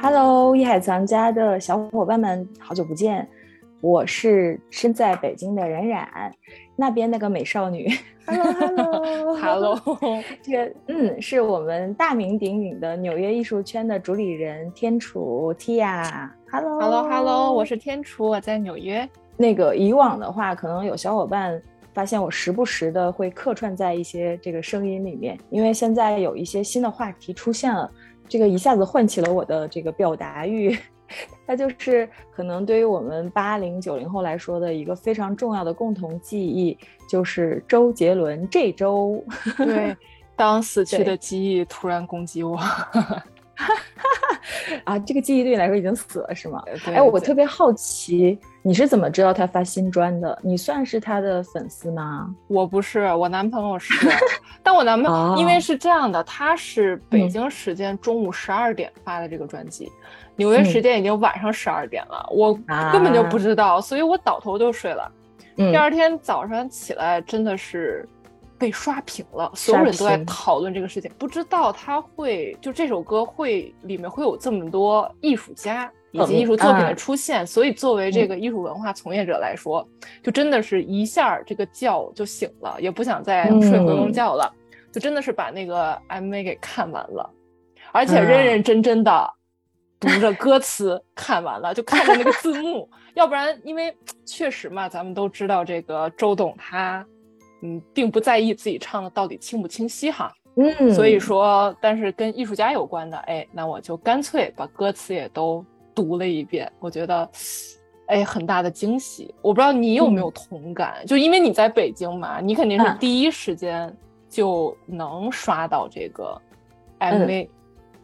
Hello，艺海藏家的小伙伴们，好久不见！我是身在北京的冉冉，那边那个美少女。Hello，Hello，这个嗯，是我们大名鼎鼎的纽约艺术圈的主理人天楚 Tia。Hello，Hello，Hello，我是天楚，我在纽约。那个以往的话，可能有小伙伴发现我时不时的会客串在一些这个声音里面，因为现在有一些新的话题出现了，这个一下子唤起了我的这个表达欲。它就是可能对于我们八零九零后来说的一个非常重要的共同记忆，就是周杰伦这周。对，当死去的记忆突然攻击我。啊，这个记忆对你来说已经死了是吗？哎，我特别好奇，你是怎么知道他发新专的？你算是他的粉丝吗？我不是，我男朋友是。但我男朋友因为是这样的，他是北京时间中午十二点发的这个专辑，纽约时间已经晚上十二点了，我根本就不知道，所以我倒头就睡了。第二天早上起来，真的是。被刷屏了，所有人都在讨论这个事情。不知道他会就这首歌会里面会有这么多艺术家以及艺术作品的出现，所以作为这个艺术文化从业者来说，就真的是一下这个觉就醒了，也不想再睡回笼觉了，就真的是把那个 MV 给看完了，而且认认真真的读着歌词看完了，就看着那个字幕，要不然因为确实嘛，咱们都知道这个周董他。嗯，并不在意自己唱的到底清不清晰哈，嗯，所以说，但是跟艺术家有关的，哎，那我就干脆把歌词也都读了一遍，我觉得，哎，很大的惊喜。我不知道你有没有同感，就因为你在北京嘛，你肯定是第一时间就能刷到这个 MV，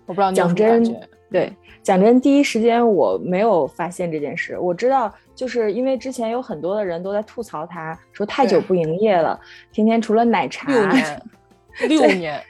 我不知道你有什么感觉，对，讲真，第一时间我没有发现这件事，我知道。就是因为之前有很多的人都在吐槽他，说太久不营业了，天天除了奶茶，六年，六年，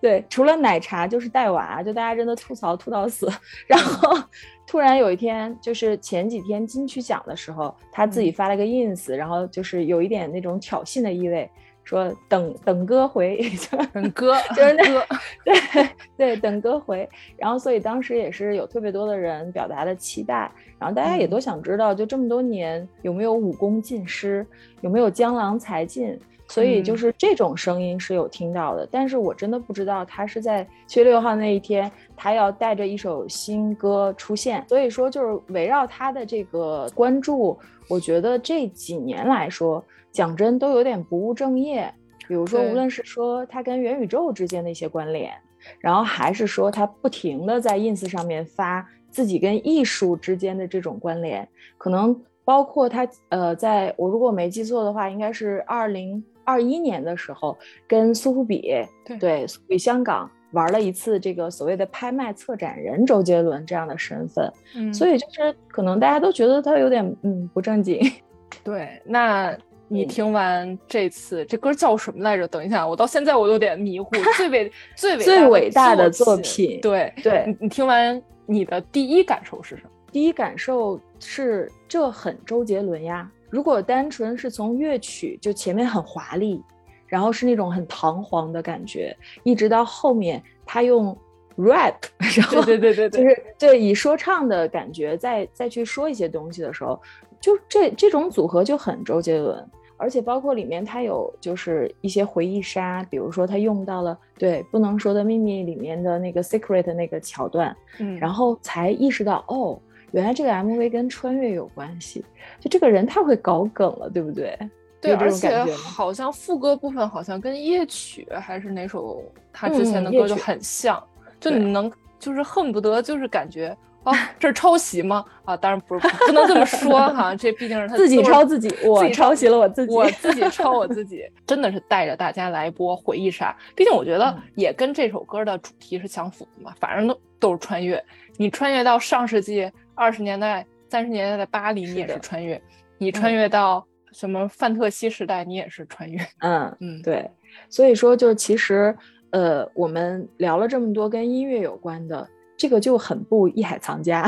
对，除了奶茶就是带娃，就大家真的吐槽吐到死。然后突然有一天，就是前几天金曲奖的时候，他自己发了个 ins，然后就是有一点那种挑衅的意味。说等等哥回，等哥就是那个对对等哥回，然后所以当时也是有特别多的人表达了期待，然后大家也都想知道，就这么多年有没有武功尽失，有没有江郎才尽，所以就是这种声音是有听到的，但是我真的不知道他是在七月六号那一天他要带着一首新歌出现，所以说就是围绕他的这个关注，我觉得这几年来说。讲真，都有点不务正业。比如说，无论是说他跟元宇宙之间的一些关联，然后还是说他不停的在 ins 上面发自己跟艺术之间的这种关联，可能包括他呃，在我如果没记错的话，应该是二零二一年的时候跟苏富比对苏富比香港玩了一次这个所谓的拍卖策展人周杰伦这样的身份。嗯，所以就是可能大家都觉得他有点嗯不正经。对，那。你听完这次这歌叫什么来着？等一下，我到现在我有点迷糊。最伟最伟最伟大的作品，对对。你你听完你的第一感受是什么？第一感受是这很周杰伦呀。如果单纯是从乐曲，就前面很华丽，然后是那种很堂皇的感觉，一直到后面他用 rap，然后对对对对，就是对以说唱的感觉再再去说一些东西的时候。就这这种组合就很周杰伦，而且包括里面他有就是一些回忆杀，比如说他用到了对不能说的秘密里面的那个 secret 那个桥段，嗯，然后才意识到哦，原来这个 MV 跟穿越有关系，就这个人太会搞梗了，对不对？对，而且好像副歌部分好像跟夜曲还是哪首他之前的歌就很像，就你能就是恨不得就是感觉。啊，这是抄袭吗？啊，当然不是，不能这么说哈。这毕竟是他 自己抄自己，我抄袭了我自己，我自己抄我自己，真的是带着大家来一波回忆杀。毕竟我觉得也跟这首歌的主题是相符的嘛，反正都都是穿越。你穿越到上世纪二十年代、三十年代的巴黎，你也是穿越；你穿越到什么范特西时代，你也是穿越。嗯嗯，对。所以说，就其实，呃，我们聊了这么多跟音乐有关的。这个就很不一海藏家，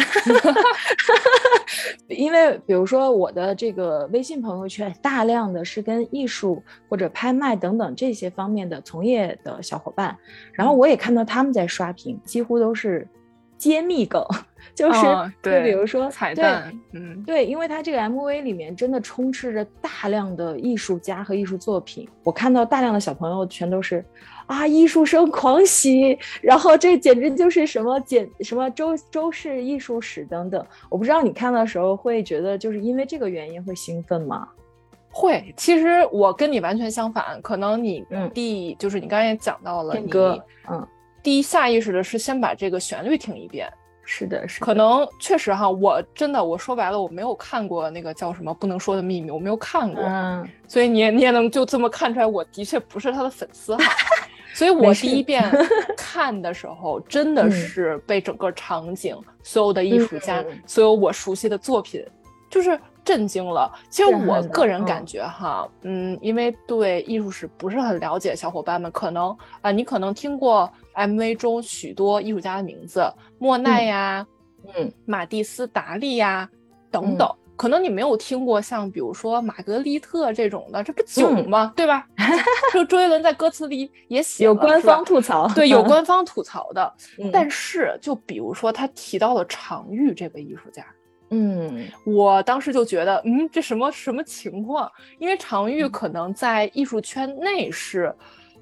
因为比如说我的这个微信朋友圈，大量的是跟艺术或者拍卖等等这些方面的从业的小伙伴，然后我也看到他们在刷屏，几乎都是揭秘梗，就是就比如说彩蛋，嗯，对，因为它这个 MV 里面真的充斥着大量的艺术家和艺术作品，我看到大量的小朋友全都是啊艺术生狂喜，然后这简直就是什么简什么周周氏艺术史等等，我不知道你看的时候会觉得就是因为这个原因会兴奋吗？会，其实我跟你完全相反，可能你第就是你刚才也讲到了，你嗯。第一下意识的是先把这个旋律听一遍，是的，是可能确实哈，我真的我说白了，我没有看过那个叫什么不能说的秘密，我没有看过，嗯，所以你也你也能就这么看出来，我的确不是他的粉丝哈，所以我第一遍。看的时候真的是被整个场景、所有的艺术家、所有我熟悉的作品，就是。震惊了。其实我个人感觉哈，嗯，因为对艺术史不是很了解，小伙伴们可能啊，你可能听过 MV 中许多艺术家的名字，莫奈呀，嗯，马蒂斯、达利呀等等，可能你没有听过像比如说玛格丽特这种的，这不囧吗？对吧？就周杰伦在歌词里也写有官方吐槽，对，有官方吐槽的。但是就比如说他提到了常玉这个艺术家。嗯，我当时就觉得，嗯，这什么什么情况？因为常玉可能在艺术圈内是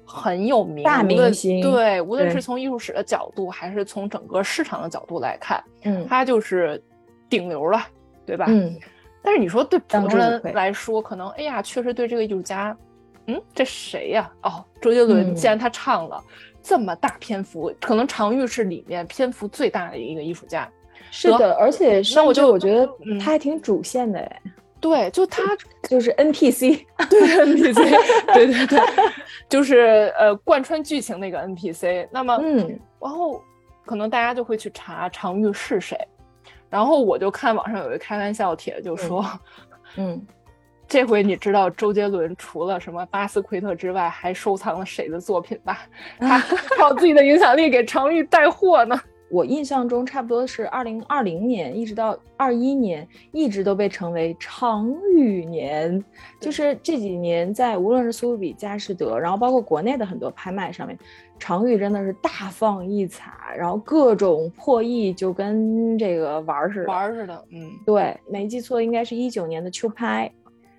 很有名，大明星。对，无论是从艺术史的角度，还是从整个市场的角度来看，嗯，他就是顶流了，对吧？嗯。但是你说对普通人来说，可能，哎呀，确实对这个艺术家，嗯，这谁呀？哦，周杰伦，既然他唱了这么大篇幅，可能常玉是里面篇幅最大的一个艺术家。是的，而且那我就我觉得他还挺主线的哎。对，就他 就是 NPC，对 NPC，对对对，就是呃贯穿剧情那个 NPC。那么，嗯，然后可能大家就会去查常玉是谁，然后我就看网上有一个开玩笑帖，就说，嗯，这回你知道周杰伦除了什么巴斯奎特之外，还收藏了谁的作品吧？他靠自己的影响力给常玉带货呢。我印象中，差不多是二零二零年一直到二一年，一直都被称为常玉年。就是这几年，在无论是苏富比、佳士得，然后包括国内的很多拍卖上面，常玉真的是大放异彩，然后各种破亿，就跟这个玩似的。玩似的，嗯，对，没记错，应该是一九年的秋拍，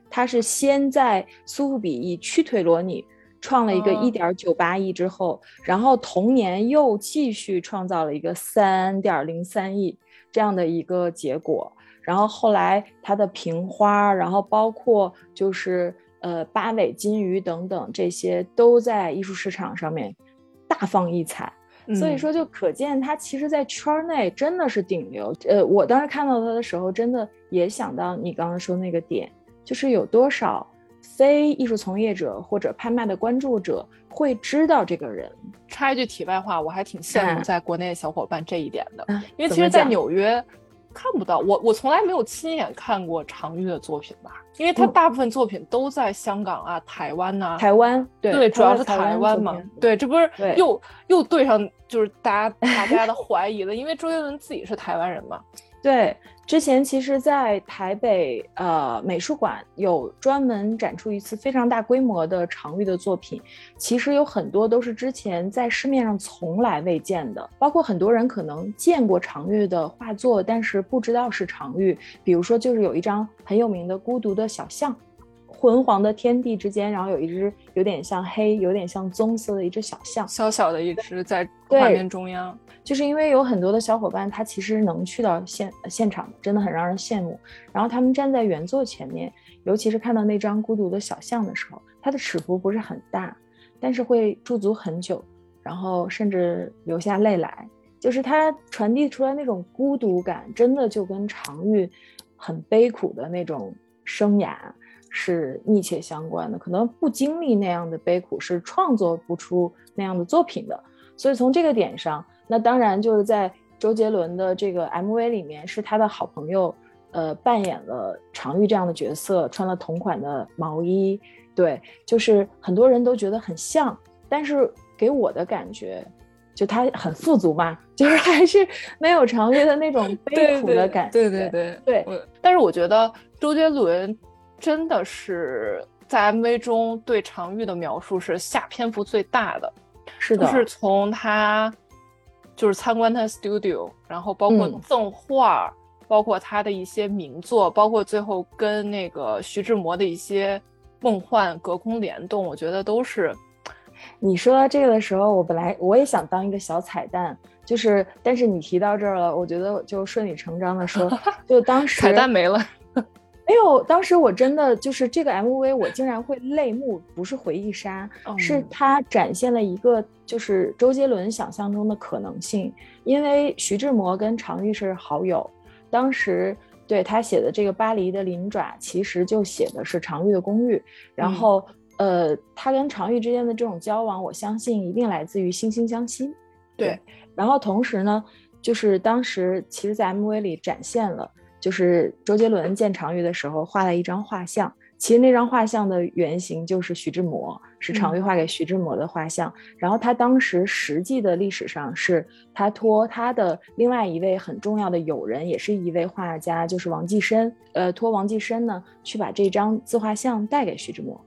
它是先在苏富比以屈腿罗尼。创了一个一点九八亿之后，然后同年又继续创造了一个三点零三亿这样的一个结果，然后后来它的瓶花，然后包括就是呃八尾金鱼等等这些都在艺术市场上面大放异彩，所以说就可见它其实在圈内真的是顶流。呃，我当时看到它的时候，真的也想到你刚刚说那个点，就是有多少。非艺术从业者或者拍卖的关注者会知道这个人。插一句题外话，我还挺羡慕在国内的小伙伴这一点的，因为其实，在纽约看不到我，我从来没有亲眼看过常玉的作品吧，因为他大部分作品都在香港啊、台湾呐。台湾对，主要是台湾嘛。对，这不是又又对上就是大家大家的 怀疑了，因为周杰伦自己是台湾人嘛。对。之前其实，在台北呃美术馆有专门展出一次非常大规模的常玉的作品，其实有很多都是之前在市面上从来未见的，包括很多人可能见过常玉的画作，但是不知道是常玉。比如说，就是有一张很有名的孤独的小象。昏黄的天地之间，然后有一只有点像黑、有点像棕色的一只小象，小小的一只在画面中央。就是因为有很多的小伙伴，他其实能去到现现场，真的很让人羡慕。然后他们站在原作前面，尤其是看到那张孤独的小象的时候，它的尺幅不是很大，但是会驻足很久，然后甚至流下泪来。就是它传递出来那种孤独感，真的就跟常玉很悲苦的那种生涯。是密切相关的，可能不经历那样的悲苦，是创作不出那样的作品的。所以从这个点上，那当然就是在周杰伦的这个 MV 里面，是他的好朋友，呃，扮演了常玉这样的角色，穿了同款的毛衣，对，就是很多人都觉得很像，但是给我的感觉，就他很富足嘛，就是还是没有常玉的那种悲苦的感觉。对对对对。但是我觉得周杰伦。真的是在 MV 中对常玉的描述是下篇幅最大的，是的，就是从他就是参观他的 studio，然后包括赠画，包括他的一些名作，包括最后跟那个徐志摩的一些梦幻隔空联动，我觉得都是。你说到这个的时候，我本来我也想当一个小彩蛋，就是但是你提到这儿了，我觉得就顺理成章的说，就当时彩蛋没了。没有，当时我真的就是这个 MV，我竟然会泪目，不是回忆杀，是它展现了一个就是周杰伦想象中的可能性。因为徐志摩跟常玉是好友，当时对他写的这个《巴黎的鳞爪》，其实就写的是常玉的公寓。然后，呃，他跟常玉之间的这种交往，我相信一定来自于惺惺相惜。对，然后同时呢，就是当时其实，在 MV 里展现了。就是周杰伦见常玉的时候画了一张画像，其实那张画像的原型就是徐志摩，是常玉画给徐志摩的画像。然后他当时实际的历史上是他托他的另外一位很重要的友人，也是一位画家，就是王继深，呃，托王继深呢去把这张自画像带给徐志摩。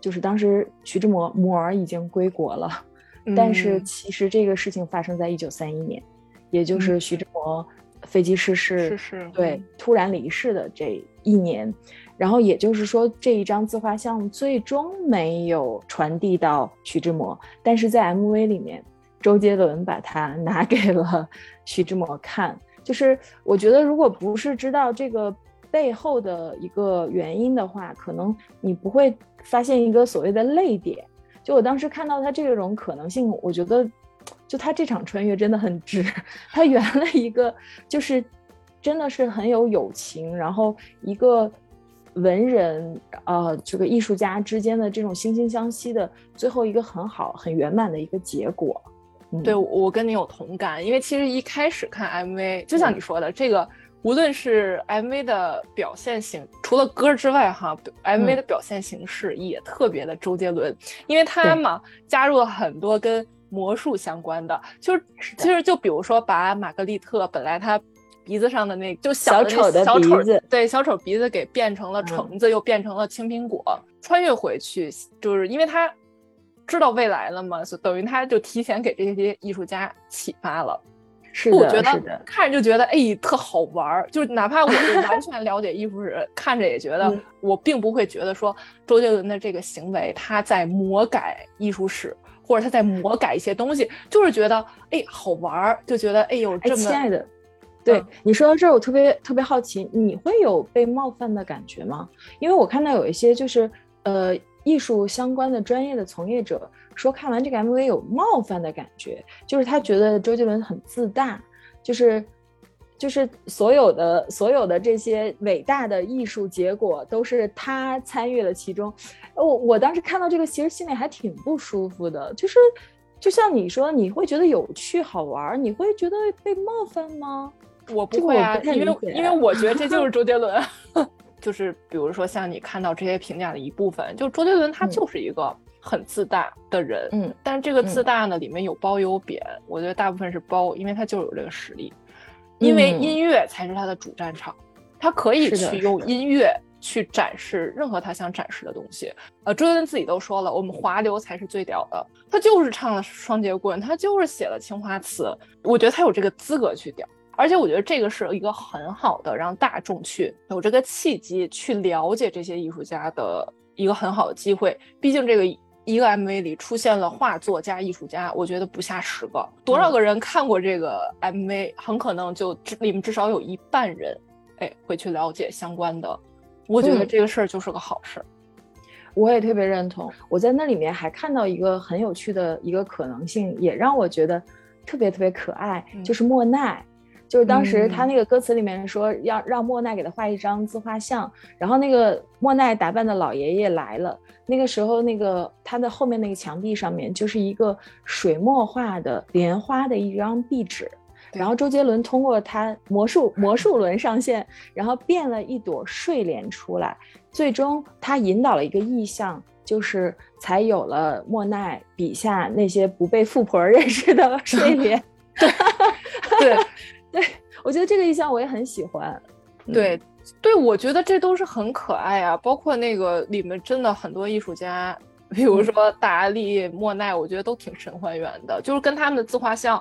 就是当时徐志摩摩儿已经归国了，但是其实这个事情发生在一九三一年，也就是徐志摩。飞机失事，对，突然离世的这一年，然后也就是说，这一张自画像最终没有传递到徐志摩，但是在 MV 里面，周杰伦把它拿给了 徐志摩看。就是我觉得，如果不是知道这个背后的一个原因的话，可能你不会发现一个所谓的泪点。就我当时看到他这种可能性，我觉得。就他这场穿越真的很值，他圆了一个，就是真的是很有友情，然后一个文人呃这个艺术家之间的这种惺惺相惜的最后一个很好很圆满的一个结果。对我跟你有同感，因为其实一开始看 MV，就像你说的，这个无论是 MV 的表现形，除了歌之外哈，MV 的表现形式也特别的周杰伦，因为他嘛加入了很多跟。魔术相关的，就是其实就比如说，把玛格丽特本来她鼻子上的那就小丑的鼻子，对小丑鼻子给变成了橙子，又变成了青苹果，穿越回去，就是因为他知道未来了嘛，所等于他就提前给这些艺术家启发了。是的，我觉得看着就觉得哎特好玩儿，就哪怕我是完全了解艺术史，看着也觉得我并不会觉得说周杰伦的这个行为他在魔改艺术史。或者他在魔改一些东西，就是觉得哎好玩儿，就觉得哎呦这么亲爱的，对你说到这儿，我特别特别好奇，你会有被冒犯的感觉吗？因为我看到有一些就是呃艺术相关的专业的从业者说，看完这个 MV 有冒犯的感觉，就是他觉得周杰伦很自大，就是。就是所有的所有的这些伟大的艺术结果都是他参与了其中，我我当时看到这个，其实心里还挺不舒服的。就是就像你说，你会觉得有趣好玩，你会觉得被冒犯吗？我不会啊，因为因为我觉得这就是 周杰伦。就是比如说像你看到这些评价的一部分，就周杰伦他就是一个很自大的人，嗯，但是这个自大呢里面有褒有贬，我觉得大部分是褒，因为他就是有这个实力。因为音乐才是他的主战场，他可以去用音乐去展示任何他想展示的东西。呃，周杰伦自己都说了，我们华流才是最屌的。他就是唱了《双截棍》，他就是写了青花瓷。我觉得他有这个资格去屌，而且我觉得这个是一个很好的让大众去有这个契机去了解这些艺术家的一个很好的机会。毕竟这个。一个 MV 里出现了画作加艺术家，我觉得不下十个。多少个人看过这个 MV，很可能就里面至少有一半人，哎，会去了解相关的。我觉得这个事儿就是个好事儿。我也特别认同。我在那里面还看到一个很有趣的一个可能性，也让我觉得特别特别可爱，就是莫奈。就是当时他那个歌词里面说要让莫奈给他画一张自画像，然后那个莫奈打扮的老爷爷来了，那个时候那个他的后面那个墙壁上面就是一个水墨画的莲花的一张壁纸，然后周杰伦通过他魔术魔术轮上线，然后变了一朵睡莲出来，最终他引导了一个意象，就是才有了莫奈笔下那些不被富婆认识的 睡莲，对。对，我觉得这个意象我也很喜欢。对，对，我觉得这都是很可爱啊。包括那个里面真的很多艺术家，比如说达利、莫奈，我觉得都挺神还原的。就是跟他们的自画像，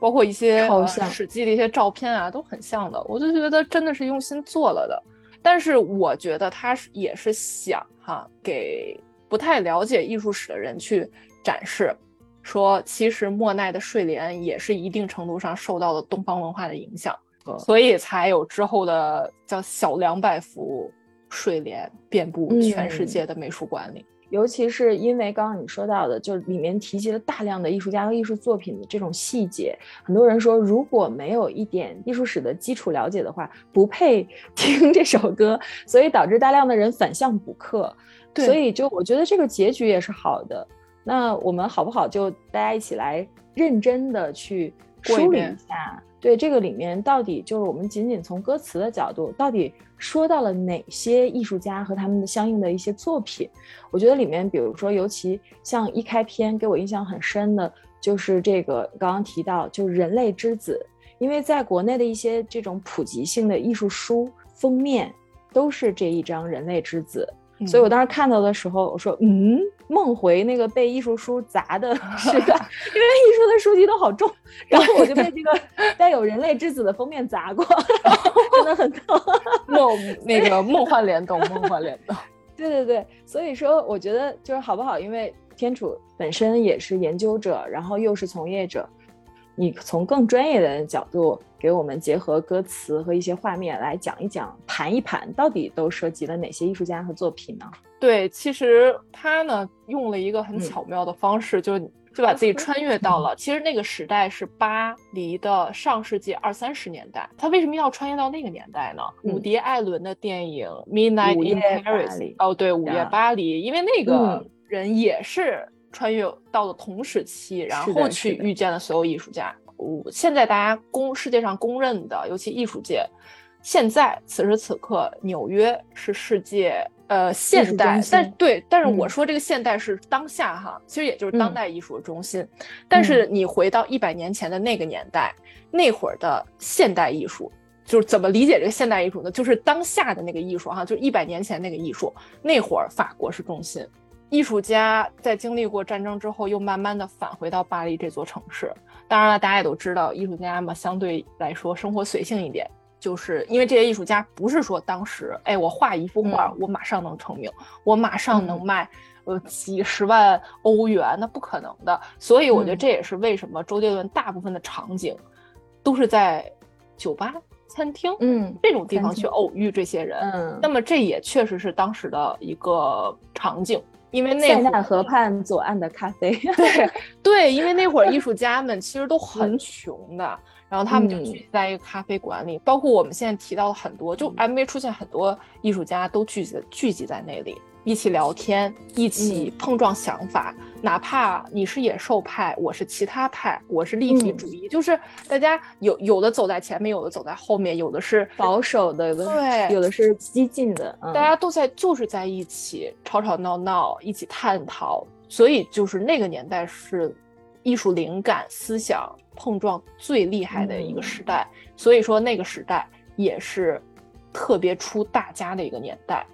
包括一些史记的一些照片啊，都很像的。我就觉得真的是用心做了的。但是我觉得他是也是想哈给不太了解艺术史的人去展示，说其实莫奈的睡莲也是一定程度上受到了东方文化的影响，所以才有之后的叫小两百幅睡莲遍布全世界的美术馆里。尤其是因为刚刚你说到的，就是里面提及了大量的艺术家和艺术作品的这种细节，很多人说如果没有一点艺术史的基础了解的话，不配 听这首歌，所以导致大量的人反向补课。所以就我觉得这个结局也是好的。那我们好不好就大家一起来认真的去梳理一下？对这个里面到底就是我们仅仅从歌词的角度，到底说到了哪些艺术家和他们的相应的一些作品？我觉得里面，比如说，尤其像一开篇给我印象很深的，就是这个刚刚提到，就是《人类之子》，因为在国内的一些这种普及性的艺术书封面都是这一张《人类之子》。所以我当时看到的时候，我说：“嗯，梦回那个被艺术书砸的时代，因为艺术的书籍都好重，然后我就被这个带有人类之子的封面砸过，真的很痛。梦那个梦幻联动，梦幻联动。对对对，所以说我觉得就是好不好？因为天楚本身也是研究者，然后又是从业者。”你从更专业的角度给我们结合歌词和一些画面来讲一讲、盘一盘，到底都涉及了哪些艺术家和作品呢？对，其实他呢用了一个很巧妙的方式，就就把自己穿越到了，其实那个时代是巴黎的上世纪二三十年代。他为什么要穿越到那个年代呢？伍迪·艾伦的电影《Midnight in Paris》哦，对，《午夜巴黎》，因为那个人也是。穿越到了同时期，然后去遇见了所有艺术家。我现在大家公世界上公认的，尤其艺术界，现在此时此刻，纽约是世界呃现代，但对，但是我说这个现代是当下哈，其实也就是当代艺术的中心。但是你回到一百年前的那个年代，那会儿的现代艺术，就是怎么理解这个现代艺术呢？就是当下的那个艺术哈，就是一百年前那个艺术，那会儿法国是中心。艺术家在经历过战争之后，又慢慢的返回到巴黎这座城市。当然了，大家也都知道，艺术家嘛，相对来说生活随性一点，就是因为这些艺术家不是说当时，哎，我画一幅画，我马上能成名，我马上能卖，呃，几十万欧元，那不可能的。所以我觉得这也是为什么周杰伦大部分的场景都是在酒吧、餐厅，嗯，这种地方去偶遇这些人。嗯，那么这也确实是当时的一个场景。因为那塞纳河畔左岸的咖啡，对对，因为那会儿艺术家们其实都很穷的，然后他们就聚集在一个咖啡馆里，包括我们现在提到的很多，就 MV 出现很多艺术家都聚集聚集在那里。一起聊天，一起碰撞想法，哪怕你是野兽派，我是其他派，我是立体主义，就是大家有有的走在前面，有的走在后面，有的是保守的，对，有的是激进的，大家都在就是在一起吵吵闹闹，一起探讨，所以就是那个年代是艺术灵感、思想碰撞最厉害的一个时代，所以说那个时代也是特别出大家的一个年代。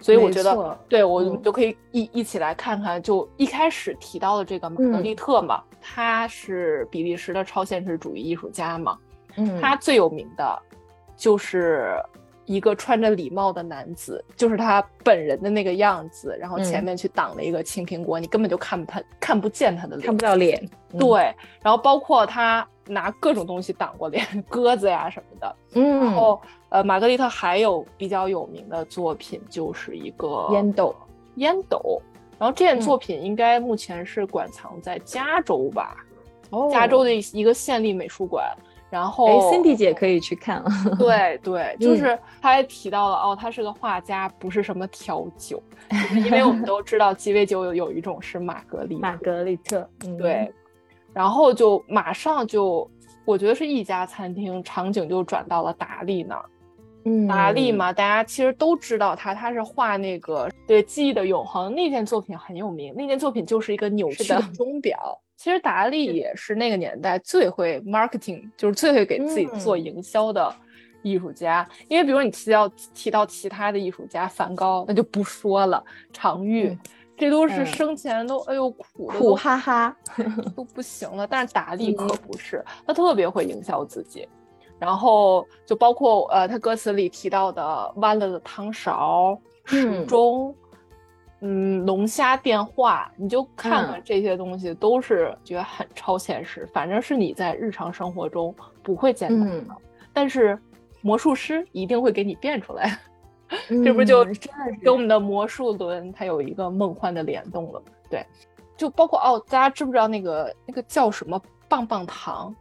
所以我觉得，对我们就可以一一起来看看。就一开始提到的这个玛格丽特嘛，他是比利时的超现实主义艺术家嘛。嗯，他最有名的，就是一个穿着礼帽的男子，就是他本人的那个样子，然后前面去挡了一个青苹果，你根本就看不他看不见他的脸，看不到脸。对，然后包括他拿各种东西挡过脸，鸽子呀什么的。嗯，然后。呃，玛格丽特还有比较有名的作品，就是一个烟斗，烟斗。然后这件作品应该目前是馆藏在加州吧？哦，加州的一个县立美术馆。然后，哎，Cindy 姐可以去看了。对对，就是她还提到了哦，她是个画家，不是什么调酒，因为我们都知道鸡尾酒有有一种是玛格丽玛格丽特，嗯对。然后就马上就，我觉得是一家餐厅，场景就转到了达利那儿。达利嘛，大家其实都知道他，他是画那个对记忆的永恒那件作品很有名。那件作品就是一个扭曲的钟表。其实达利也是那个年代最会 marketing，就是最会给自己做营销的艺术家。因为比如你提到提到其他的艺术家，梵高那就不说了，常玉，这都是生前都哎呦苦苦哈哈都不行了。但是达利可不是，他特别会营销自己。然后就包括呃，他歌词里提到的弯了的汤勺、时钟，嗯，龙虾电话，你就看看这些东西，都是觉得很超现实。反正是你在日常生活中不会见到的，但是魔术师一定会给你变出来。这不就跟我们的魔术轮它有一个梦幻的联动了吗？对，就包括哦，大家知不知道那个那个叫什么棒棒糖？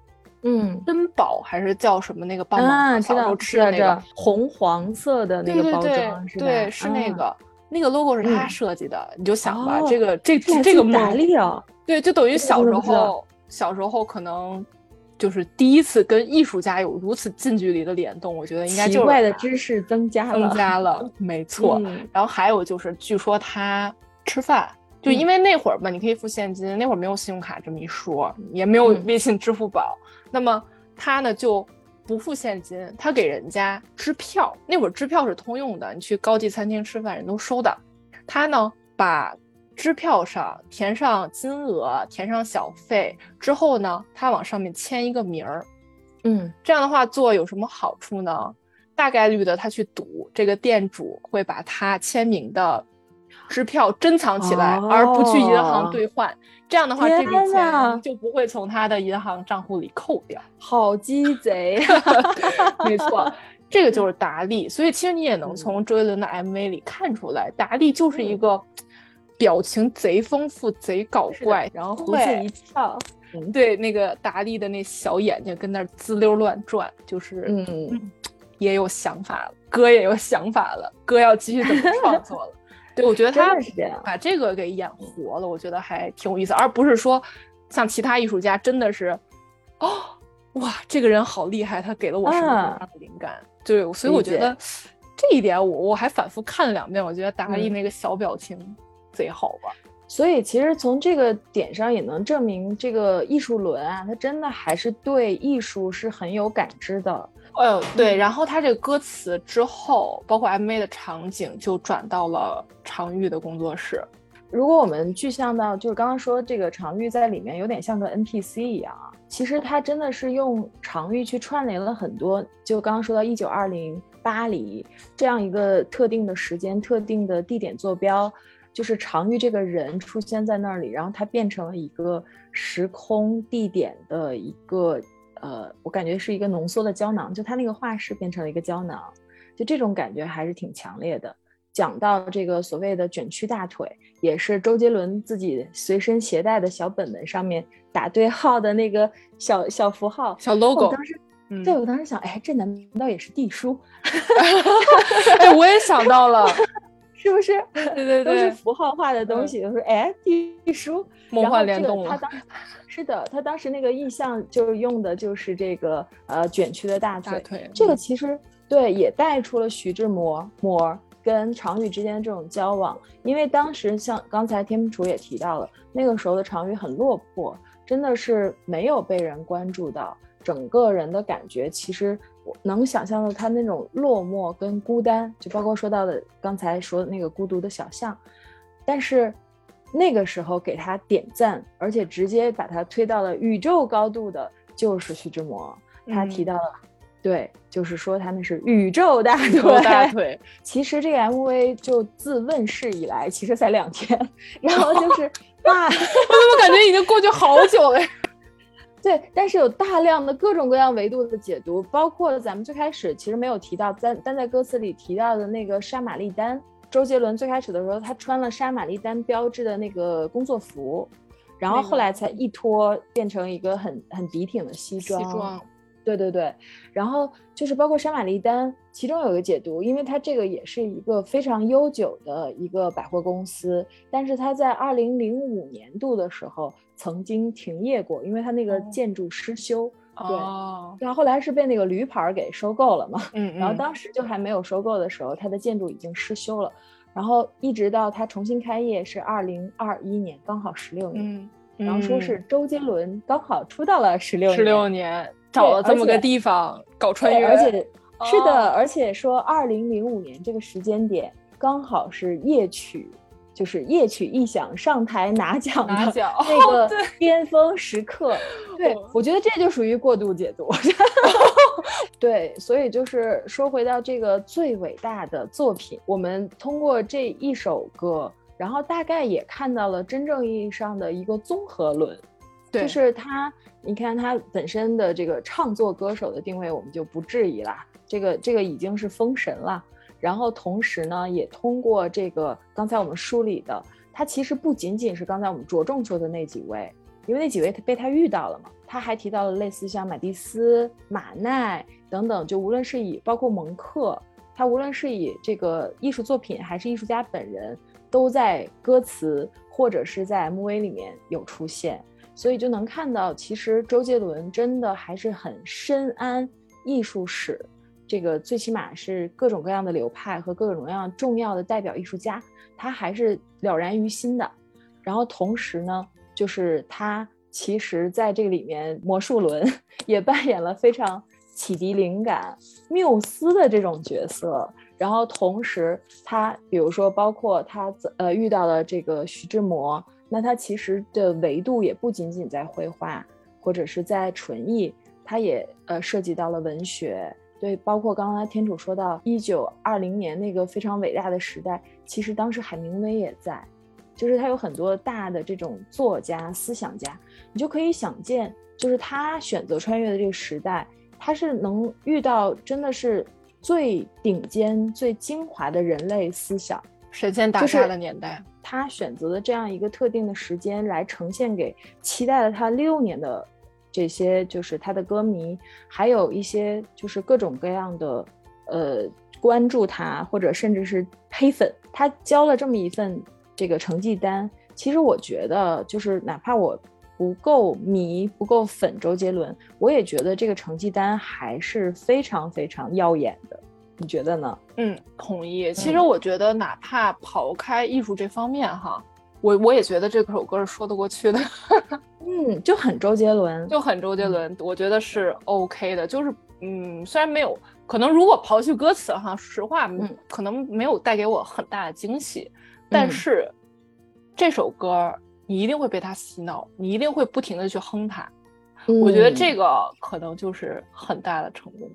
嗯，珍宝还是叫什么那个棒棒糖？小时候吃的那个红黄色的那个包装，对，是那个那个 logo 是他设计的。你就想吧，这个这这个梦力啊，对，就等于小时候小时候可能就是第一次跟艺术家有如此近距离的联动。我觉得应该就是奇怪的知识增加了增加了，没错。然后还有就是，据说他吃饭。就因为那会儿嘛，你可以付现金，那会儿没有信用卡这么一说，也没有微信、支付宝。那么他呢就不付现金，他给人家支票。那会儿支票是通用的，你去高级餐厅吃饭人都收的。他呢把支票上填上金额，填上小费之后呢，他往上面签一个名儿。嗯，这样的话做有什么好处呢？大概率的他去赌这个店主会把他签名的。支票珍藏起来，而不去银行兑换。这样的话，这笔钱就不会从他的银行账户里扣掉。好鸡贼，没错，这个就是达利。所以其实你也能从周杰伦的 MV 里看出来，达利就是一个表情贼丰富、贼搞怪，然后胡子一翘，对那个达利的那小眼睛跟那滋溜乱转，就是嗯，也有想法了，哥也有想法了，哥要继续怎么 创作了。对，我觉得他把这个给演活了，我觉得还挺有意思，而不是说像其他艺术家真的是，哦，哇，这个人好厉害，他给了我什么样的灵感？对，所以我觉得这一点我我还反复看了两遍，我觉得达利那个小表情贼好吧。所以其实从这个点上也能证明，这个艺术轮啊，他真的还是对艺术是很有感知的。哦，对，然后他这个歌词之后，包括 MV 的场景就转到了常玉的工作室。如果我们具象到，就是刚刚说这个常玉在里面有点像个 NPC 一样啊，其实他真的是用常玉去串联了很多。就刚刚说到一九二零巴黎这样一个特定的时间、特定的地点坐标，就是常玉这个人出现在那里，然后他变成了一个时空地点的一个。呃，我感觉是一个浓缩的胶囊，就他那个画室变成了一个胶囊，就这种感觉还是挺强烈的。讲到这个所谓的卷曲大腿，也是周杰伦自己随身携带的小本本上面打对号的那个小小符号、小 logo。我当时，对我当时想，哎，这难道也是地书？哎，我也想到了，是不是？对对对，都是符号化的东西。我说，哎，地书，梦幻联动了。是的，他当时那个意象就是用的就是这个呃卷曲的大腿，这个其实对也带出了徐志摩摩跟常玉之间的这种交往，因为当时像刚才天楚也提到了，那个时候的常玉很落魄，真的是没有被人关注到，整个人的感觉其实我能想象到他那种落寞跟孤单，就包括说到的刚才说的那个孤独的小巷，但是。那个时候给他点赞，而且直接把他推到了宇宙高度的，就是徐志摩。他提到了，对，就是说他们是宇宙大腿。大腿。其实这个 MV 就自问世以来，其实才两天，然后就是哇，我怎么感觉已经过去好久了？对，但是有大量的各种各样维度的解读，包括咱们最开始其实没有提到，但但在歌词里提到的那个杀玛丽丹。周杰伦最开始的时候，他穿了杀玛丽丹标志的那个工作服，然后后来才一脱变成一个很很笔挺的西装。西装，对对对。然后就是包括杀玛丽丹，其中有一个解读，因为它这个也是一个非常悠久的一个百货公司，但是它在二零零五年度的时候曾经停业过，因为它那个建筑失修。对，然后后来是被那个驴牌给收购了嘛，嗯，然后当时就还没有收购的时候，它的建筑已经失修了，然后一直到它重新开业是二零二一年，刚好十六年，嗯。然后说是周杰伦刚好出道了十六年十六年，找了这么个地方搞穿越，而且是的，而且说二零零五年这个时间点刚好是夜曲。就是夜曲一响上台拿奖的那个巅峰时刻。对，我觉得这就属于过度解读。对，所以就是说回到这个最伟大的作品，我们通过这一首歌，然后大概也看到了真正意义上的一个综合论。就是他，你看他本身的这个唱作歌手的定位，我们就不质疑了。这个这个已经是封神了。然后同时呢，也通过这个刚才我们梳理的，他其实不仅仅是刚才我们着重说的那几位，因为那几位他被他遇到了嘛。他还提到了类似像马蒂斯、马奈等等，就无论是以包括蒙克，他无论是以这个艺术作品还是艺术家本人，都在歌词或者是在 MV 里面有出现，所以就能看到，其实周杰伦真的还是很深谙艺术史。这个最起码是各种各样的流派和各种各样重要的代表艺术家，他还是了然于心的。然后同时呢，就是他其实在这个里面，魔术轮 也扮演了非常启迪灵感、缪斯的这种角色。然后同时，他比如说包括他呃遇到了这个徐志摩，那它其实的维度也不仅仅在绘画或者是在纯艺，它也呃涉及到了文学。对，包括刚才天主说到一九二零年那个非常伟大的时代，其实当时海明威也在，就是他有很多大的这种作家、思想家，你就可以想见，就是他选择穿越的这个时代，他是能遇到真的是最顶尖、最精华的人类思想，神仙打架的年代。他选择的这样一个特定的时间来呈现给期待了他六年的。这些就是他的歌迷，还有一些就是各种各样的，呃，关注他或者甚至是黑粉。他交了这么一份这个成绩单，其实我觉得就是哪怕我不够迷、不够粉周杰伦，我也觉得这个成绩单还是非常非常耀眼的。你觉得呢？嗯，同意。其实我觉得，哪怕刨开艺术这方面，哈。我我也觉得这首歌是说得过去的，嗯，就很周杰伦，就很周杰伦，我觉得是 OK 的。就是，嗯，虽然没有，可能如果刨去歌词哈，实话，嗯可能没有带给我很大的惊喜，但是这首歌你一定会被他洗脑，你一定会不停的去哼它。我觉得这个可能就是很大的成功。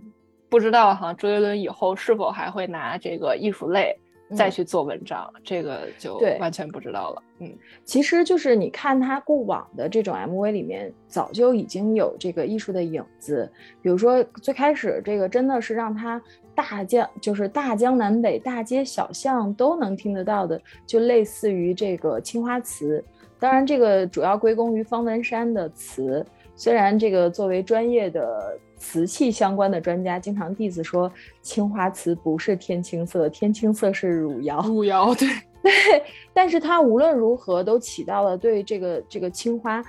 不知道哈，周杰伦以后是否还会拿这个艺术类？再去做文章，这个就完全不知道了。嗯，其实就是你看他过往的这种 MV 里面，早就已经有这个艺术的影子。比如说最开始这个真的是让他大江，就是大江南北大街小巷都能听得到的，就类似于这个青花瓷。当然，这个主要归功于方文山的词。虽然这个作为专业的。瓷器相关的专家经常 diss 说，青花瓷不是天青色，天青色是汝窑。汝窑，对对，但是它无论如何都起到了对这个这个青花。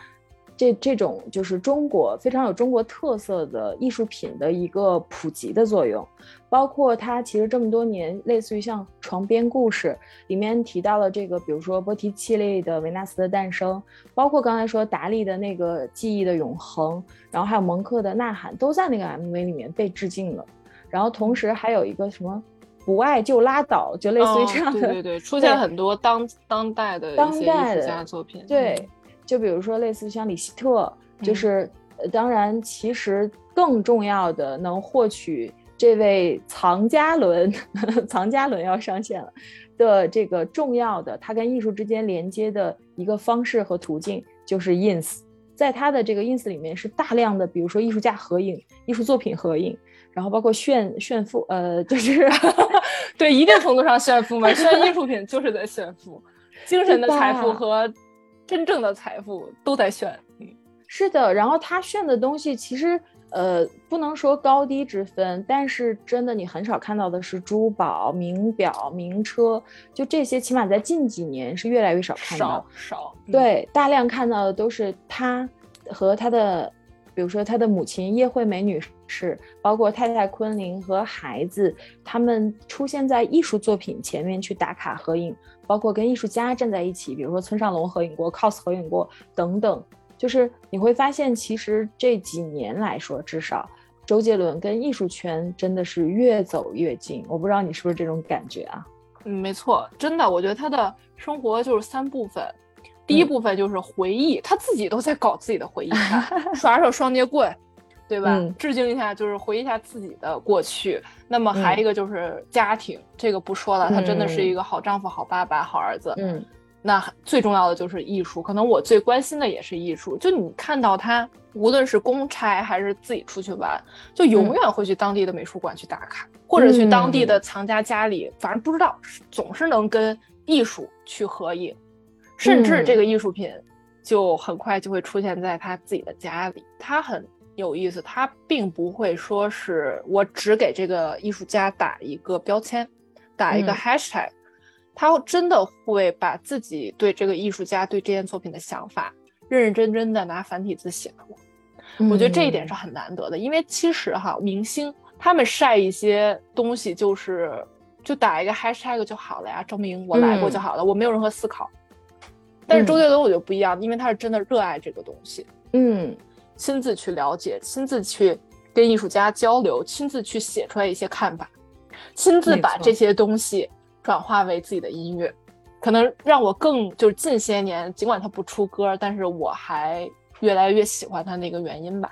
这这种就是中国非常有中国特色的艺术品的一个普及的作用，包括他其实这么多年，类似于像《床边故事》里面提到了这个，比如说波提切利的《维纳斯的诞生》，包括刚才说达利的那个《记忆的永恒》，然后还有蒙克的《呐喊》，都在那个 MV 里面被致敬了。然后同时还有一个什么“不爱就拉倒”，就类似于这样的，对对对，出现很多当当代的当代的作品，对。就比如说，类似像李希特，就是，当然，其实更重要的，能获取这位藏家伦，藏家伦要上线了的这个重要的，他跟艺术之间连接的一个方式和途径，就是 ins。在他的这个 ins 里面，是大量的，比如说艺术家合影、艺术作品合影，然后包括炫炫富，呃，就是 对一定程度上炫富嘛，炫艺术品就是在炫富，精神的财富和。真正的财富都在炫，嗯，是的。然后他炫的东西，其实呃不能说高低之分，但是真的你很少看到的是珠宝、名表、名车，就这些，起码在近几年是越来越少看到。少，对，大量看到的都是他和他的，比如说他的母亲叶惠美女士，包括太太昆凌和孩子，他们出现在艺术作品前面去打卡合影。包括跟艺术家站在一起，比如说村上隆合影过，cos 合影过等等，就是你会发现，其实这几年来说，至少周杰伦跟艺术圈真的是越走越近。我不知道你是不是这种感觉啊？嗯，没错，真的，我觉得他的生活就是三部分。第一部分就是回忆，他自己都在搞自己的回忆，耍耍双截棍，对吧？致敬一下，就是回忆一下自己的过去。那么还一个就是家庭，这个不说了，他真的是一个好丈夫、好爸爸、好儿子。嗯，那最重要的就是艺术，可能我最关心的也是艺术。就你看到他，无论是公差还是自己出去玩，就永远会去当地的美术馆去打卡，或者去当地的藏家家里，反正不知道，总是能跟艺术去合影。甚至这个艺术品就很快就会出现在他自己的家里。他很有意思，他并不会说是我只给这个艺术家打一个标签，打一个 hashtag，他真的会把自己对这个艺术家对这件作品的想法认认真真的拿繁体字写出来。我觉得这一点是很难得的，因为其实哈，明星他们晒一些东西就是就打一个 hashtag 就好了呀，证明我来过就好了，我没有任何思考。但是周杰伦我觉得不一样，因为他是真的热爱这个东西，嗯，亲自去了解，亲自去跟艺术家交流，亲自去写出来一些看法，亲自把这些东西转化为自己的音乐，可能让我更就是近些年，尽管他不出歌，但是我还越来越喜欢他那个原因吧。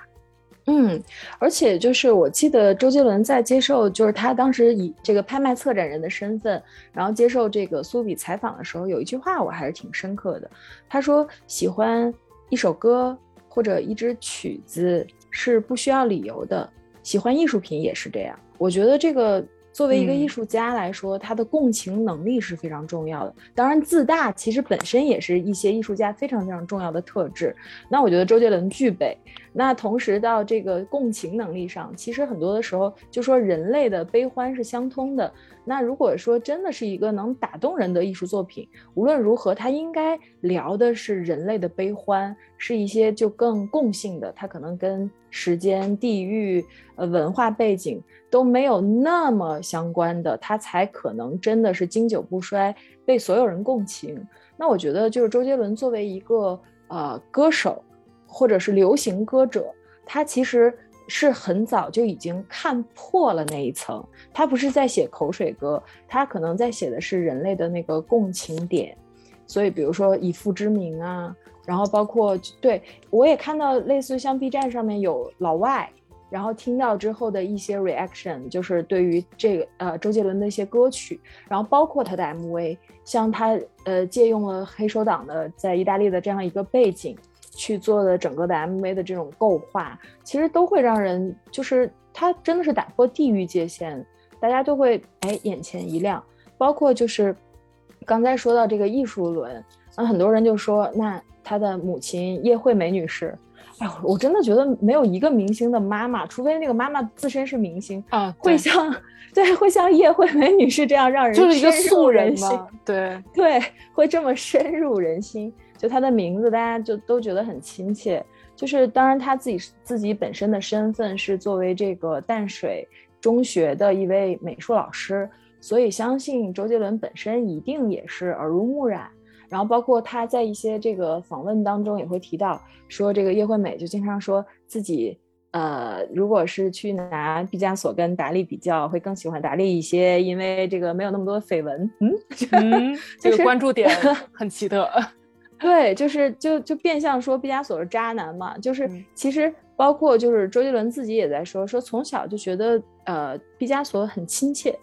嗯，而且就是我记得周杰伦在接受，就是他当时以这个拍卖策展人的身份，然后接受这个苏比采访的时候，有一句话我还是挺深刻的。他说：“喜欢一首歌或者一支曲子是不需要理由的，喜欢艺术品也是这样。”我觉得这个。作为一个艺术家来说，他的共情能力是非常重要的。当然，自大其实本身也是一些艺术家非常非常重要的特质。那我觉得周杰伦具备。那同时到这个共情能力上，其实很多的时候就说人类的悲欢是相通的。那如果说真的是一个能打动人的艺术作品，无论如何，它应该聊的是人类的悲欢，是一些就更共性的。它可能跟时间、地域、呃文化背景。都没有那么相关的，他才可能真的是经久不衰，被所有人共情。那我觉得，就是周杰伦作为一个呃歌手，或者是流行歌者，他其实是很早就已经看破了那一层。他不是在写口水歌，他可能在写的是人类的那个共情点。所以，比如说以父之名啊，然后包括对我也看到类似像 B 站上面有老外。然后听到之后的一些 reaction，就是对于这个呃周杰伦的一些歌曲，然后包括他的 MV，像他呃借用了黑手党的在意大利的这样一个背景去做的整个的 MV 的这种构画，其实都会让人就是他真的是打破地域界限，大家都会哎眼前一亮。包括就是刚才说到这个艺术轮，那很多人就说那他的母亲叶惠美女士。哎我真的觉得没有一个明星的妈妈，除非那个妈妈自身是明星啊，会像对会像叶惠美女士这样让人就是一个素人心，对对，会这么深入人心。就她的名字，大家就都觉得很亲切。就是当然，她自己自己本身的身份是作为这个淡水中学的一位美术老师，所以相信周杰伦本身一定也是耳濡目染。然后包括他在一些这个访问当中也会提到，说这个叶惠美就经常说自己，呃，如果是去拿毕加索跟达利比较，会更喜欢达利一些，因为这个没有那么多绯闻。嗯，这个关注点 很奇特。对，就是就就变相说毕加索是渣男嘛。就是其实包括就是周杰伦自己也在说，说从小就觉得呃毕加索很亲切。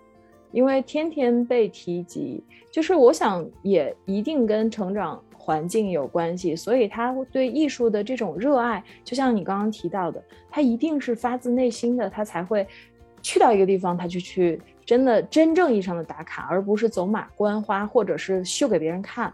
因为天天被提及，就是我想也一定跟成长环境有关系，所以他对艺术的这种热爱，就像你刚刚提到的，他一定是发自内心的，他才会去到一个地方，他就去真的真正意义上的打卡，而不是走马观花或者是秀给别人看。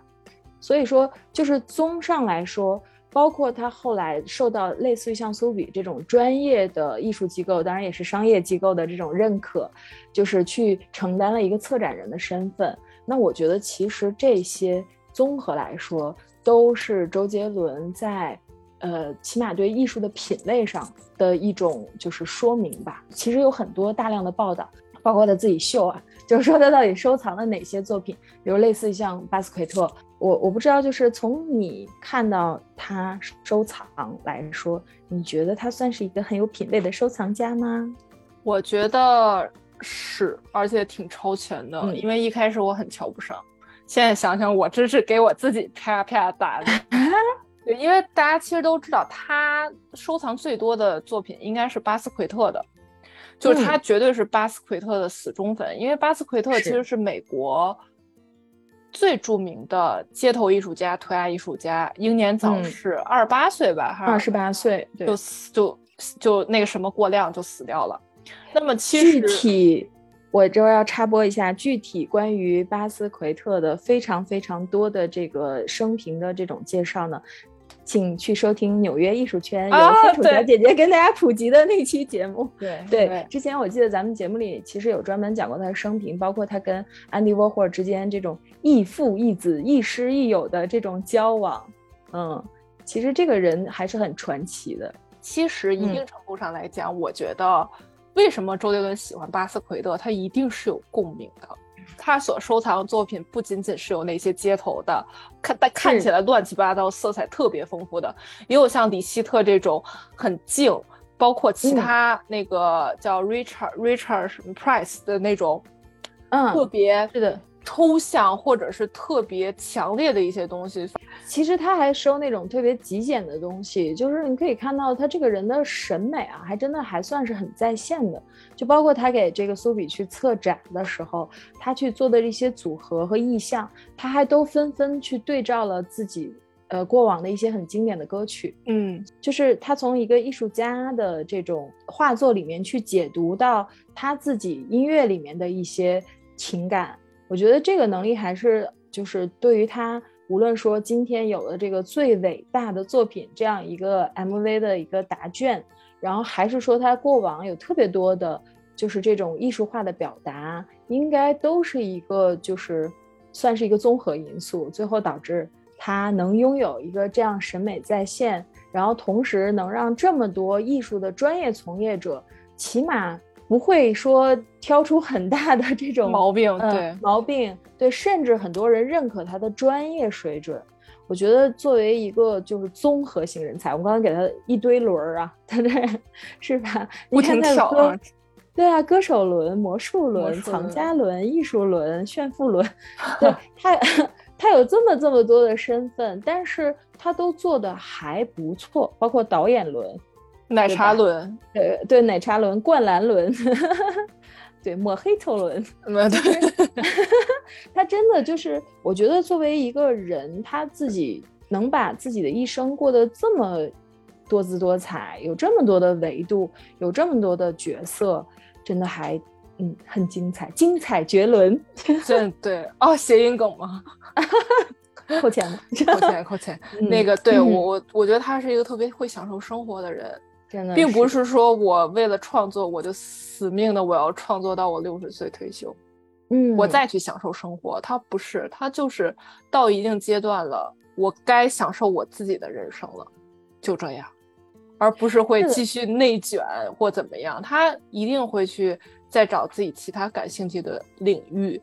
所以说，就是综上来说。包括他后来受到类似于像苏比这种专业的艺术机构，当然也是商业机构的这种认可，就是去承担了一个策展人的身份。那我觉得其实这些综合来说，都是周杰伦在，呃，起码对艺术的品类上的一种就是说明吧。其实有很多大量的报道，包括他自己秀啊，就是说他到底收藏了哪些作品，比如类似于像巴斯奎特。我我不知道，就是从你看到他收藏来说，你觉得他算是一个很有品位的收藏家吗？我觉得是，而且挺超前的。因为一开始我很瞧不上，现在想想，我真是给我自己啪啪打的。对，因为大家其实都知道，他收藏最多的作品应该是巴斯奎特的，就是他绝对是巴斯奎特的死忠粉。因为巴斯奎特其实是美国最著名的街头艺术家、涂鸦艺术家，英年早逝，二十八岁吧，二十八岁就死就就那个什么过量就死掉了。那么具体，我这要插播一下，具体关于巴斯奎特的非常非常多的这个生平的这种介绍呢，请去收听纽约艺术圈由天楚小姐姐跟大家普及的那期节目。对对，之前我记得咱们节目里其实有专门讲过他的生平，包括他跟安迪沃霍尔之间这种亦父亦子、亦师亦友的这种交往。嗯，其实这个人还是很传奇的。其实一定程度上来讲，我觉得。为什么周杰伦喜欢巴斯奎特？他一定是有共鸣的。他所收藏的作品不仅仅是有那些街头的，看但看起来乱七八糟、色彩特别丰富的，也有像李希特这种很静，包括其他那个叫 Richard Richard 什么 Price 的那种，嗯，特别是的。抽象或者是特别强烈的一些东西，其实他还收那种特别极简的东西，就是你可以看到他这个人的审美啊，还真的还算是很在线的。就包括他给这个苏比去策展的时候，他去做的一些组合和意象，他还都纷纷去对照了自己呃过往的一些很经典的歌曲。嗯，就是他从一个艺术家的这种画作里面去解读到他自己音乐里面的一些情感。我觉得这个能力还是就是对于他，无论说今天有了这个最伟大的作品这样一个 MV 的一个答卷，然后还是说他过往有特别多的，就是这种艺术化的表达，应该都是一个就是算是一个综合因素，最后导致他能拥有一个这样审美在线，然后同时能让这么多艺术的专业从业者，起码。不会说挑出很大的这种毛病，对毛病，对，甚至很多人认可他的专业水准。我觉得作为一个就是综合型人才，我刚刚给他一堆轮儿啊，对不对？是吧？你看他的歌，对啊，歌手轮、魔术轮、藏家轮、艺术轮、炫富轮，对他，他有这么这么多的身份，但是他都做的还不错，包括导演轮。奶茶轮，呃对，奶茶轮、灌篮轮，对，抹黑头轮，对，他真的就是，我觉得作为一个人，他自己能把自己的一生过得这么多姿多彩，有这么多的维度，有这么多的角色，真的还嗯很精彩，精彩绝伦，真对哦，谐音梗吗？扣钱吗？扣钱扣钱，那个对我我我觉得他是一个特别会享受生活的人。并不是说我为了创作，我就死命的我要创作到我六十岁退休，嗯，我再去享受生活。他不是，他就是到一定阶段了，我该享受我自己的人生了，就这样，而不是会继续内卷或怎么样。他一定会去再找自己其他感兴趣的领域，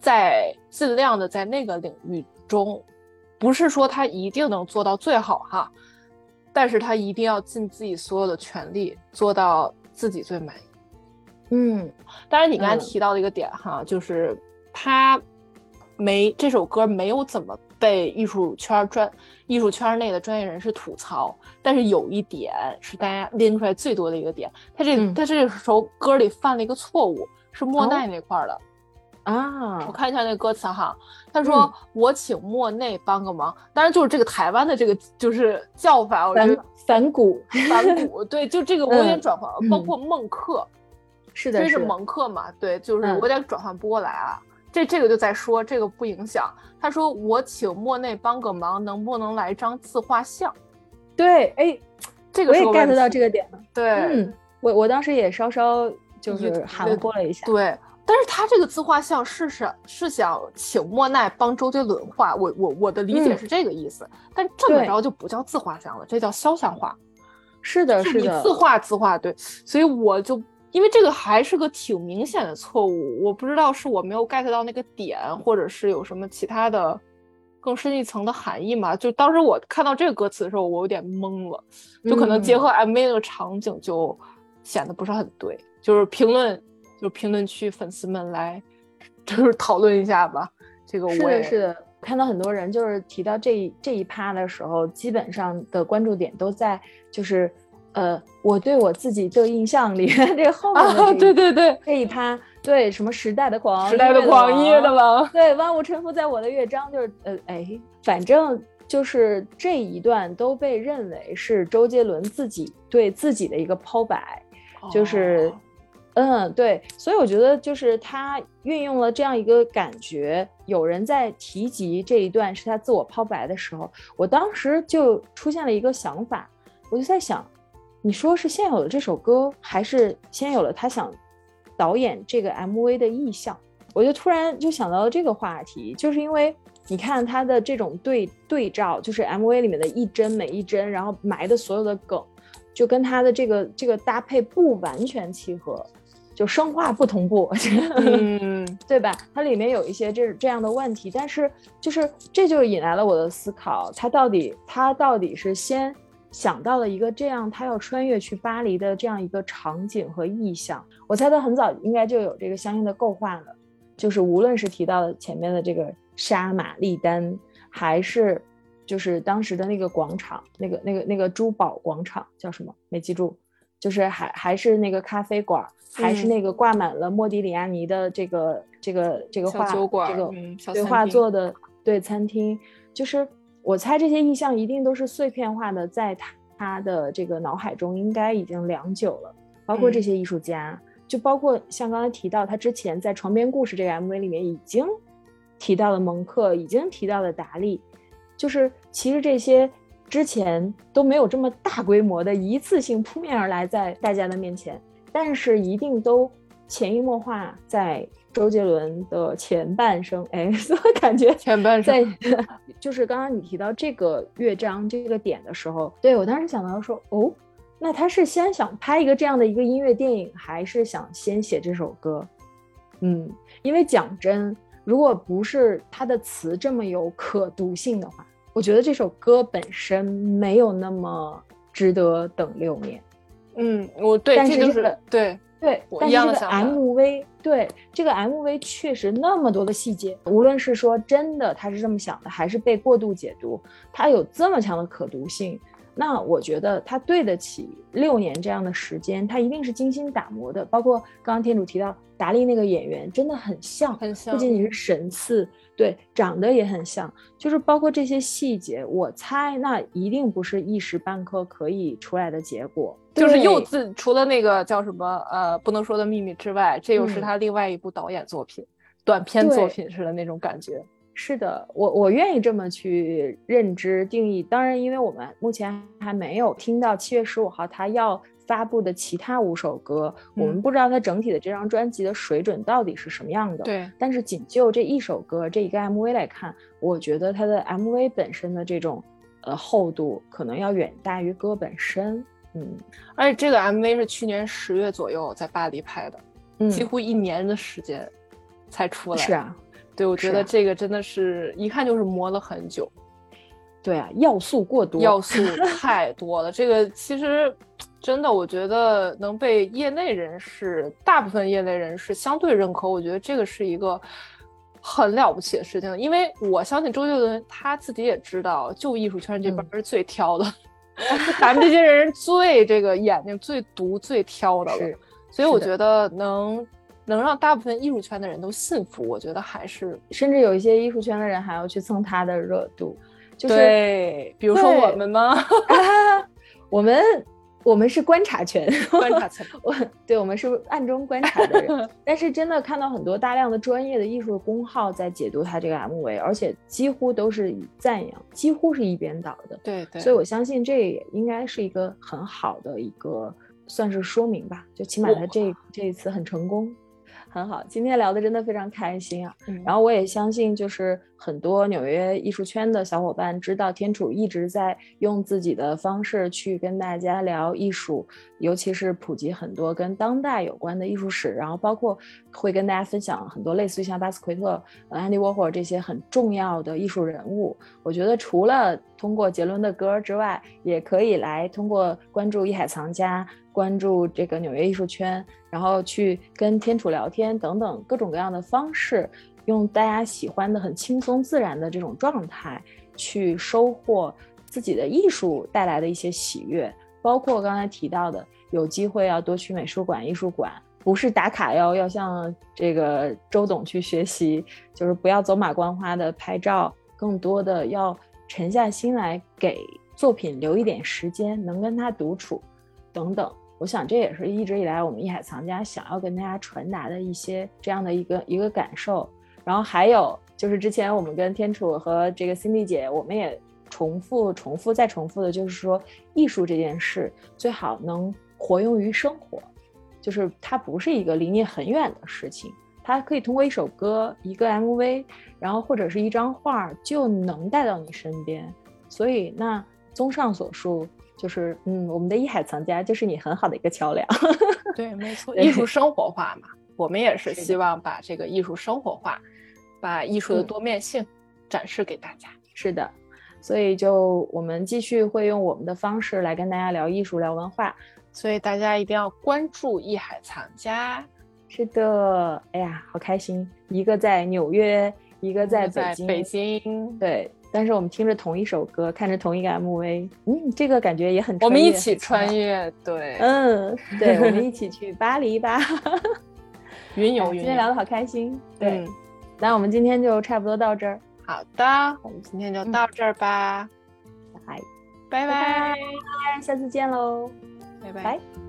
在尽量的在那个领域中，不是说他一定能做到最好哈。但是他一定要尽自己所有的全力，做到自己最满意。嗯，当然，你刚才提到的一个点哈，就是他没这首歌没有怎么被艺术圈专艺术圈内的专业人士吐槽。但是有一点是大家拎出来最多的一个点，他这他这首歌里犯了一个错误，是莫奈那块的。啊，我看一下那个歌词哈，他说我请莫内帮个忙，当然就是这个台湾的这个就是叫法，我觉得反骨反骨，对，就这个 我有点转换，包括孟克，是的，这是蒙克嘛，对，就是我有点转换不过来啊，这这个就在说这个不影响，他说我请莫内帮个忙，能不能来张自画像？对，哎，这个我也 get 到这个点了，对，嗯，我我当时也稍稍就是含糊了一下，对。但是他这个自画像是是是想请莫奈帮周杰伦画，我我我的理解是这个意思。但这么着就不叫自画像了，这叫肖像画。是的，是的，自画自画，对。所以我就因为这个还是个挺明显的错误，我不知道是我没有 get 到那个点，或者是有什么其他的更深一层的含义嘛？就当时我看到这个歌词的时候，我有点懵了，就可能结合 MV 那个场景就显得不是很对，就是评论。就评论区粉丝们来就是讨论一下吧。这个我也是的，看到很多人就是提到这这一趴的时候，基本上的关注点都在就是呃，我对我自己的印象里 这个后面的对对对这一趴，对什么时代的狂，时代的狂，音乐的王，对万物臣服在我的乐章，就是呃哎，反正就是这一段都被认为是周杰伦自己对自己的一个剖白，就是。嗯，对，所以我觉得就是他运用了这样一个感觉，有人在提及这一段是他自我抛白的时候，我当时就出现了一个想法，我就在想，你说是先有了这首歌，还是先有了他想导演这个 MV 的意向？我就突然就想到了这个话题，就是因为你看他的这种对对照，就是 MV 里面的一帧每一帧，然后埋的所有的梗，就跟他的这个这个搭配不完全契合。就生化不同步，嗯，对吧？它里面有一些这这样的问题，但是就是这就引来了我的思考，他到底他到底是先想到了一个这样他要穿越去巴黎的这样一个场景和意象，我猜他很早应该就有这个相应的构画了，就是无论是提到的前面的这个杀玛丽丹，还是就是当时的那个广场，那个那个那个珠宝广场叫什么？没记住。就是还还是那个咖啡馆，还是那个挂满了莫迪里亚尼的这个这个这个画这个对画作的对餐厅，就是我猜这些意象一定都是碎片化的，在他他的这个脑海中应该已经良久了。包括这些艺术家，就包括像刚才提到他之前在《床边故事》这个 MV 里面已经提到了蒙克，已经提到了达利，就是其实这些。之前都没有这么大规模的一次性扑面而来在大家的面前，但是一定都潜移默化在周杰伦的前半生。哎，怎么感觉前半生在 就是刚刚你提到这个乐章这个点的时候，对我当时想到说，哦，那他是先想拍一个这样的一个音乐电影，还是想先写这首歌？嗯，因为讲真，如果不是他的词这么有可读性的话。我觉得这首歌本身没有那么值得等六年。嗯，我对，但是就是对对，但是这个 MV 对这个 MV 确实那么多的细节，无论是说真的他是这么想的，还是被过度解读，它有这么强的可读性。那我觉得他对得起六年这样的时间，他一定是精心打磨的。包括刚刚天主提到达利那个演员，真的很像，很像，不仅仅是神似，对，长得也很像。就是包括这些细节，我猜那一定不是一时半刻可以出来的结果。就是又自除了那个叫什么呃不能说的秘密之外，这又是他另外一部导演作品，短片作品似的那种感觉。是的，我我愿意这么去认知定义。当然，因为我们目前还没有听到七月十五号他要发布的其他五首歌，我们不知道他整体的这张专辑的水准到底是什么样的。对。但是仅就这一首歌这一个 MV 来看，我觉得它的 MV 本身的这种呃厚度可能要远大于歌本身。嗯。而且这个 MV 是去年十月左右在巴黎拍的，几乎一年的时间才出来。是啊。对，我觉得这个真的是一看就是磨了很久。对啊，要素过多，要素 太多了。这个其实真的，我觉得能被业内人士、大部分业内人士相对认可，我觉得这个是一个很了不起的事情。因为我相信周杰伦他自己也知道，就艺术圈这边是最挑的，咱们这些人最这个眼睛最毒、最挑的了。所以我觉得能。能让大部分艺术圈的人都信服，我觉得还是，甚至有一些艺术圈的人还要去蹭他的热度，就是对，比如说我们吗？我们我们是观察圈，观察圈，我对我们是暗中观察的人，但是真的看到很多大量的专业的艺术公号在解读他这个 MV，而且几乎都是以赞扬，几乎是一边倒的，对对，所以我相信这也应该是一个很好的一个算是说明吧，就起码他这这一次很成功。很好，今天聊的真的非常开心啊。然后我也相信，就是很多纽约艺术圈的小伙伴知道，天楚一直在用自己的方式去跟大家聊艺术，尤其是普及很多跟当代有关的艺术史，然后包括会跟大家分享很多类似于像巴斯奎特、安迪沃霍尔这些很重要的艺术人物。我觉得除了通过杰伦的歌之外，也可以来通过关注艺海藏家。关注这个纽约艺术圈，然后去跟天楚聊天等等各种各样的方式，用大家喜欢的很轻松自然的这种状态，去收获自己的艺术带来的一些喜悦。包括刚才提到的，有机会要多去美术馆、艺术馆，不是打卡要要向这个周董去学习，就是不要走马观花的拍照，更多的要沉下心来给作品留一点时间，能跟他独处，等等。我想这也是一直以来我们艺海藏家想要跟大家传达的一些这样的一个一个感受。然后还有就是之前我们跟天楚和这个 Cindy 姐，我们也重复、重复再重复的，就是说艺术这件事最好能活用于生活，就是它不是一个离你很远的事情，它可以通过一首歌、一个 MV，然后或者是一张画就能带到你身边。所以那综上所述。就是，嗯，我们的艺海藏家就是你很好的一个桥梁。对，没错，艺术生活化嘛，我们也是希望把这个艺术生活化，把艺术的多面性展示给大家。是的，所以就我们继续会用我们的方式来跟大家聊艺术、聊文化，所以大家一定要关注艺海藏家。是的，哎呀，好开心，一个在纽约，一个在北京，北京，对。但是我们听着同一首歌，看着同一个 MV，嗯，这个感觉也很。我们一起穿越，对，嗯，对，我们一起去巴黎吧。云游，今天聊的好开心。对，那我们今天就差不多到这儿。好的，我们今天就到这儿吧。拜拜拜拜，下次见喽，拜拜。